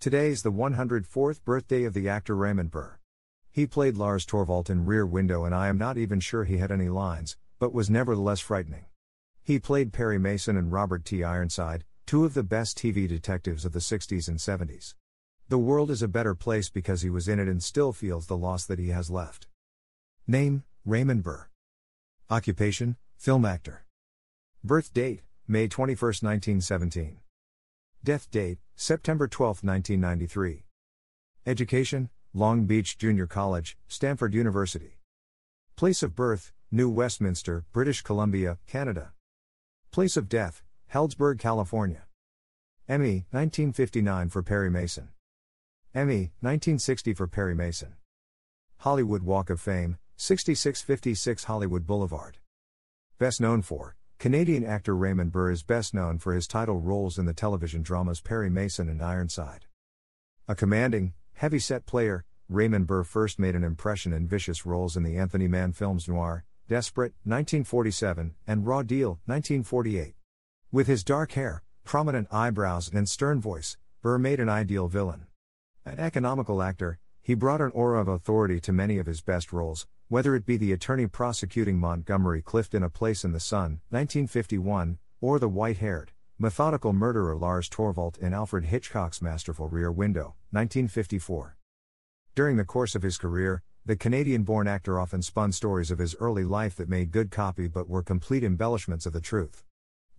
Today is the 104th birthday of the actor Raymond Burr. He played Lars Thorwald in Rear Window, and I am not even sure he had any lines, but was nevertheless frightening. He played Perry Mason and Robert T. Ironside, two of the best TV detectives of the 60s and 70s. The world is a better place because he was in it and still feels the loss that he has left. Name Raymond Burr. Occupation Film actor. Birth date May 21, 1917. Death date September 12, 1993. Education Long Beach Junior College, Stanford University. Place of birth New Westminster, British Columbia, Canada. Place of death Healdsburg, California. Emmy 1959 for Perry Mason. Emmy 1960 for Perry Mason. Hollywood Walk of Fame 6656 Hollywood Boulevard. Best known for Canadian actor Raymond Burr is best known for his title roles in the television dramas Perry Mason and Ironside. A commanding, heavy-set player, Raymond Burr first made an impression in vicious roles in the Anthony Mann films Noir, Desperate, 1947, and Raw Deal, 1948. With his dark hair, prominent eyebrows, and stern voice, Burr made an ideal villain. An economical actor, he brought an aura of authority to many of his best roles, whether it be the attorney prosecuting Montgomery Clift in A Place in the Sun, 1951, or the white haired, methodical murderer Lars Thorwald in Alfred Hitchcock's masterful Rear Window, 1954. During the course of his career, the Canadian born actor often spun stories of his early life that made good copy but were complete embellishments of the truth.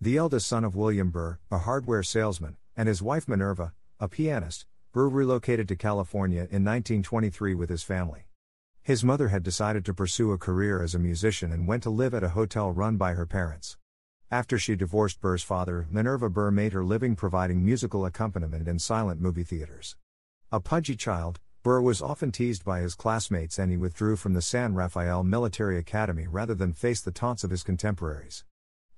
The eldest son of William Burr, a hardware salesman, and his wife Minerva, a pianist, Burr relocated to California in 1923 with his family. His mother had decided to pursue a career as a musician and went to live at a hotel run by her parents. After she divorced Burr's father, Minerva Burr made her living providing musical accompaniment in silent movie theaters. A pudgy child, Burr was often teased by his classmates and he withdrew from the San Rafael Military Academy rather than face the taunts of his contemporaries.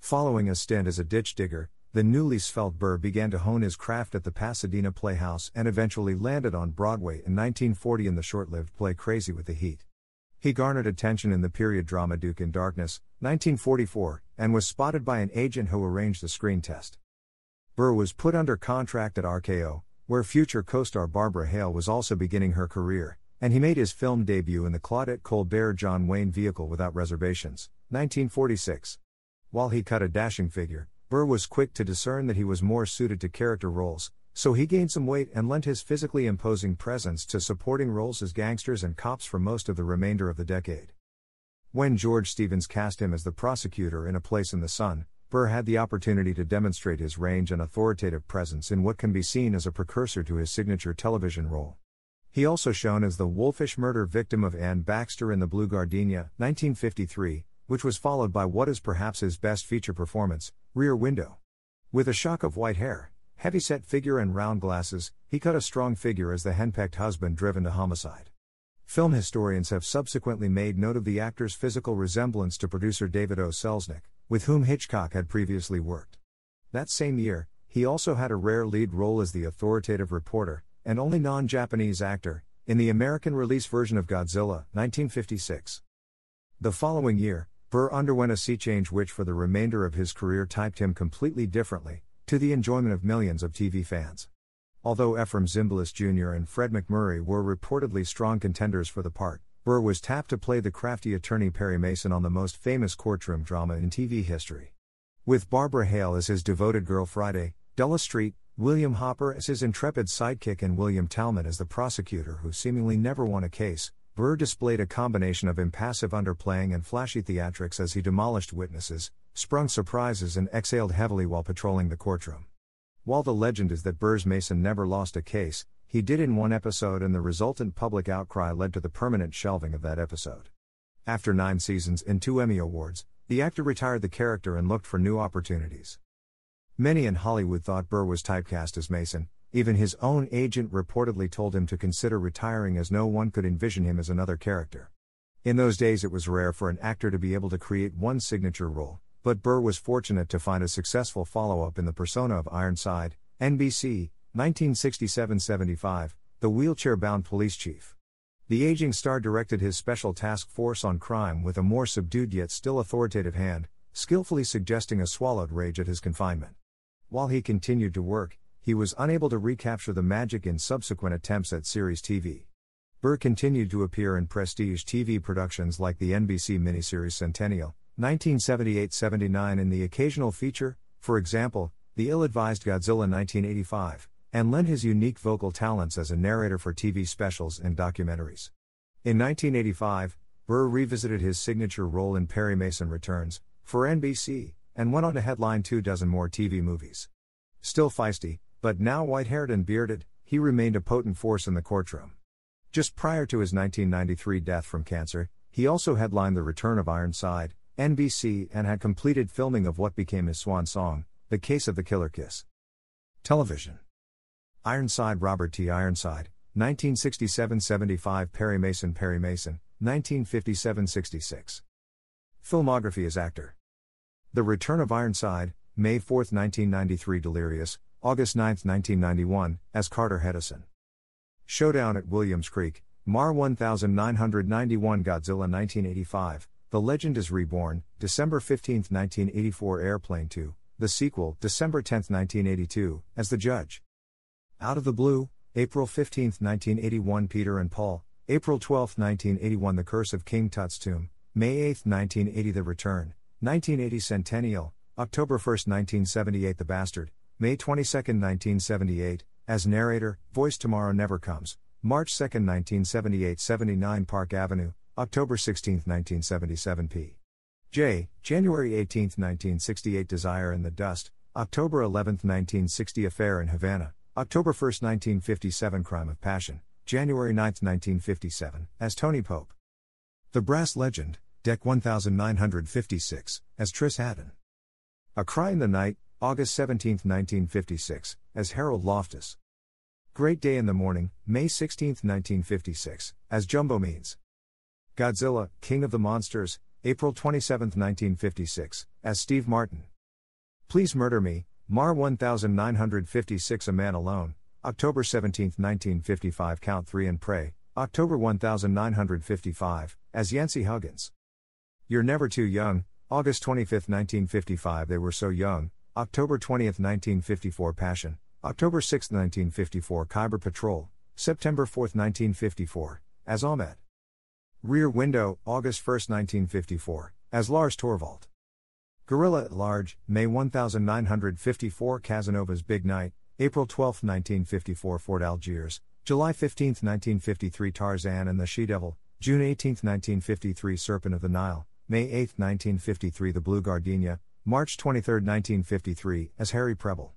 Following a stint as a ditch digger, the newly svelte Burr began to hone his craft at the Pasadena Playhouse and eventually landed on Broadway in 1940 in the short lived play Crazy with the Heat. He garnered attention in the period drama Duke in Darkness, 1944, and was spotted by an agent who arranged a screen test. Burr was put under contract at RKO, where future co star Barbara Hale was also beginning her career, and he made his film debut in the Claudette Colbert John Wayne vehicle without reservations, 1946. While he cut a dashing figure, Burr was quick to discern that he was more suited to character roles, so he gained some weight and lent his physically imposing presence to supporting roles as gangsters and cops for most of the remainder of the decade. When George Stevens cast him as the prosecutor in A Place in the Sun, Burr had the opportunity to demonstrate his range and authoritative presence in what can be seen as a precursor to his signature television role. He also shone as the wolfish murder victim of Anne Baxter in The Blue Gardenia, 1953, which was followed by what is perhaps his best feature performance, Rear Window. With a shock of white hair, heavy-set figure and round glasses, he cut a strong figure as the henpecked husband driven to homicide. Film historians have subsequently made note of the actor's physical resemblance to producer David O. Selznick, with whom Hitchcock had previously worked. That same year, he also had a rare lead role as the authoritative reporter, and only non Japanese actor, in the American release version of Godzilla, 1956. The following year, Burr underwent a sea change which for the remainder of his career typed him completely differently, to the enjoyment of millions of TV fans. Although Efrem Zimbalist Jr. and Fred MacMurray were reportedly strong contenders for the part, Burr was tapped to play the crafty attorney Perry Mason on the most famous courtroom drama in TV history. With Barbara Hale as his devoted girl Friday, Della Street, William Hopper as his intrepid sidekick, and William Talman as the prosecutor who seemingly never won a case, Burr displayed a combination of impassive underplaying and flashy theatrics as he demolished witnesses, sprung surprises, and exhaled heavily while patrolling the courtroom. While the legend is that Burr's Mason never lost a case, he did in one episode, and the resultant public outcry led to the permanent shelving of that episode. After nine seasons and two Emmy Awards, the actor retired the character and looked for new opportunities. Many in Hollywood thought Burr was typecast as Mason, even his own agent reportedly told him to consider retiring as no one could envision him as another character. In those days, it was rare for an actor to be able to create one signature role, but Burr was fortunate to find a successful follow up in the persona of Ironside, NBC, 1967 75, the wheelchair bound police chief. The aging star directed his special task force on crime with a more subdued yet still authoritative hand, skillfully suggesting a swallowed rage at his confinement. While he continued to work, he was unable to recapture the magic in subsequent attempts at series TV. Burr continued to appear in prestige TV productions like the NBC miniseries Centennial, 1978 79, and the occasional feature, for example, The Ill Advised Godzilla 1985, and lent his unique vocal talents as a narrator for TV specials and documentaries. In 1985, Burr revisited his signature role in Perry Mason Returns, for NBC, and went on to headline two dozen more TV movies. Still feisty, but now white haired and bearded, he remained a potent force in the courtroom. Just prior to his 1993 death from cancer, he also headlined the return of Ironside, NBC, and had completed filming of what became his swan song, The Case of the Killer Kiss. Television Ironside Robert T. Ironside, 1967 75 Perry Mason Perry Mason, 1957 66. Filmography as actor The Return of Ironside, May 4, 1993 Delirious, August 9, 1991, as Carter Hedison. Showdown at Williams Creek, Mar 1991 Godzilla 1985, The Legend is Reborn, December 15, 1984 Airplane 2, the sequel, December 10, 1982, as the judge. Out of the Blue, April 15, 1981 Peter and Paul, April 12, 1981 The Curse of King Tut's Tomb, May 8, 1980 The Return, 1980 Centennial, October 1, 1978 The Bastard, May 22, 1978, as narrator, Voice Tomorrow Never Comes, March 2, 1978 79 Park Avenue, October 16, 1977 p. J. January 18, 1968 Desire in the Dust, October 11, 1960 Affair in Havana, October 1, 1957 Crime of Passion, January 9, 1957, as Tony Pope. The Brass Legend, Deck 1956, as Tris Haddon. A Cry in the Night, August 17, 1956, as Harold Loftus. Great Day in the Morning, May 16, 1956, as Jumbo Means. Godzilla, King of the Monsters, April 27, 1956, as Steve Martin. Please Murder Me, Mar 1956 A Man Alone, October 17, 1955 Count 3 and Pray, October 1955, as Yancey Huggins. You're Never Too Young, August 25, 1955 They Were So Young, October 20, 1954 Passion, October 6, 1954 Khyber Patrol, September 4, 1954, as Ahmed. Rear Window, August 1, 1954, as Lars Thorwald. Gorilla at Large, May 1954 Casanova's Big Night, April 12, 1954 Fort Algiers, July 15, 1953 Tarzan and the She Devil, June 18, 1953 Serpent of the Nile, May 8, 1953 The Blue Gardenia, March 23, 1953, as Harry Preble.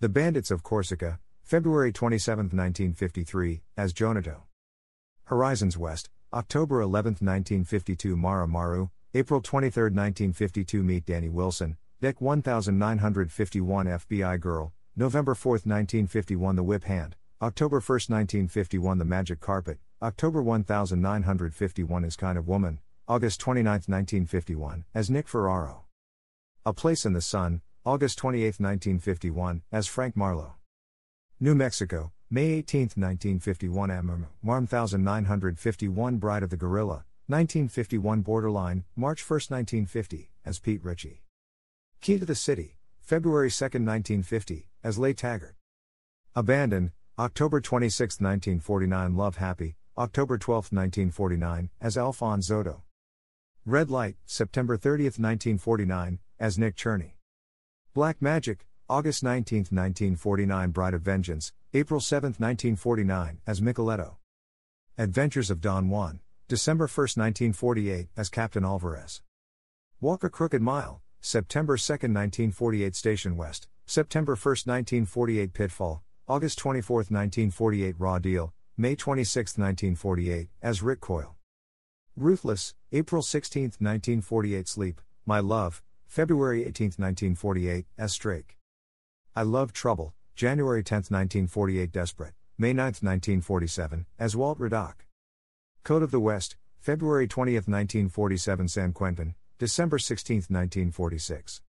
The Bandits of Corsica, February 27, 1953, as Jonato. Horizons West, October 11, 1952 Mara Maru, April 23, 1952 Meet Danny Wilson, Deck 1951 FBI Girl, November 4, 1951 The Whip Hand, October 1, 1951 The Magic Carpet, October 1951 His Kind of Woman, August 29, 1951, as Nick Ferraro. A Place in the Sun, August 28, 1951, as Frank Marlowe. New Mexico, May 18, 1951 MM, 1951 Bride of the Gorilla, 1951 Borderline, March 1, 1950, as Pete Ritchie. Key to the City, February 2, 1950, as Leigh Taggart. Abandoned, October 26, 1949 Love Happy, October 12, 1949, as Alphonse Zoto. Red Light, September 30, 1949, as Nick Cherney. Black Magic, August 19, 1949 Bride of Vengeance, April 7, 1949, as Micheletto. Adventures of Don Juan, December 1, 1948, as Captain Alvarez. Walk a Crooked Mile, September 2, 1948 Station West, September 1, 1948 Pitfall, August 24, 1948 Raw Deal, May 26, 1948, as Rick Coyle. Ruthless, April 16, 1948 Sleep, My Love, February 18, 1948, S. Drake. I Love Trouble, January 10, 1948, Desperate, May 9, 1947, as Walt Radok. Code of the West, February 20, 1947, San Quentin, December 16, 1946.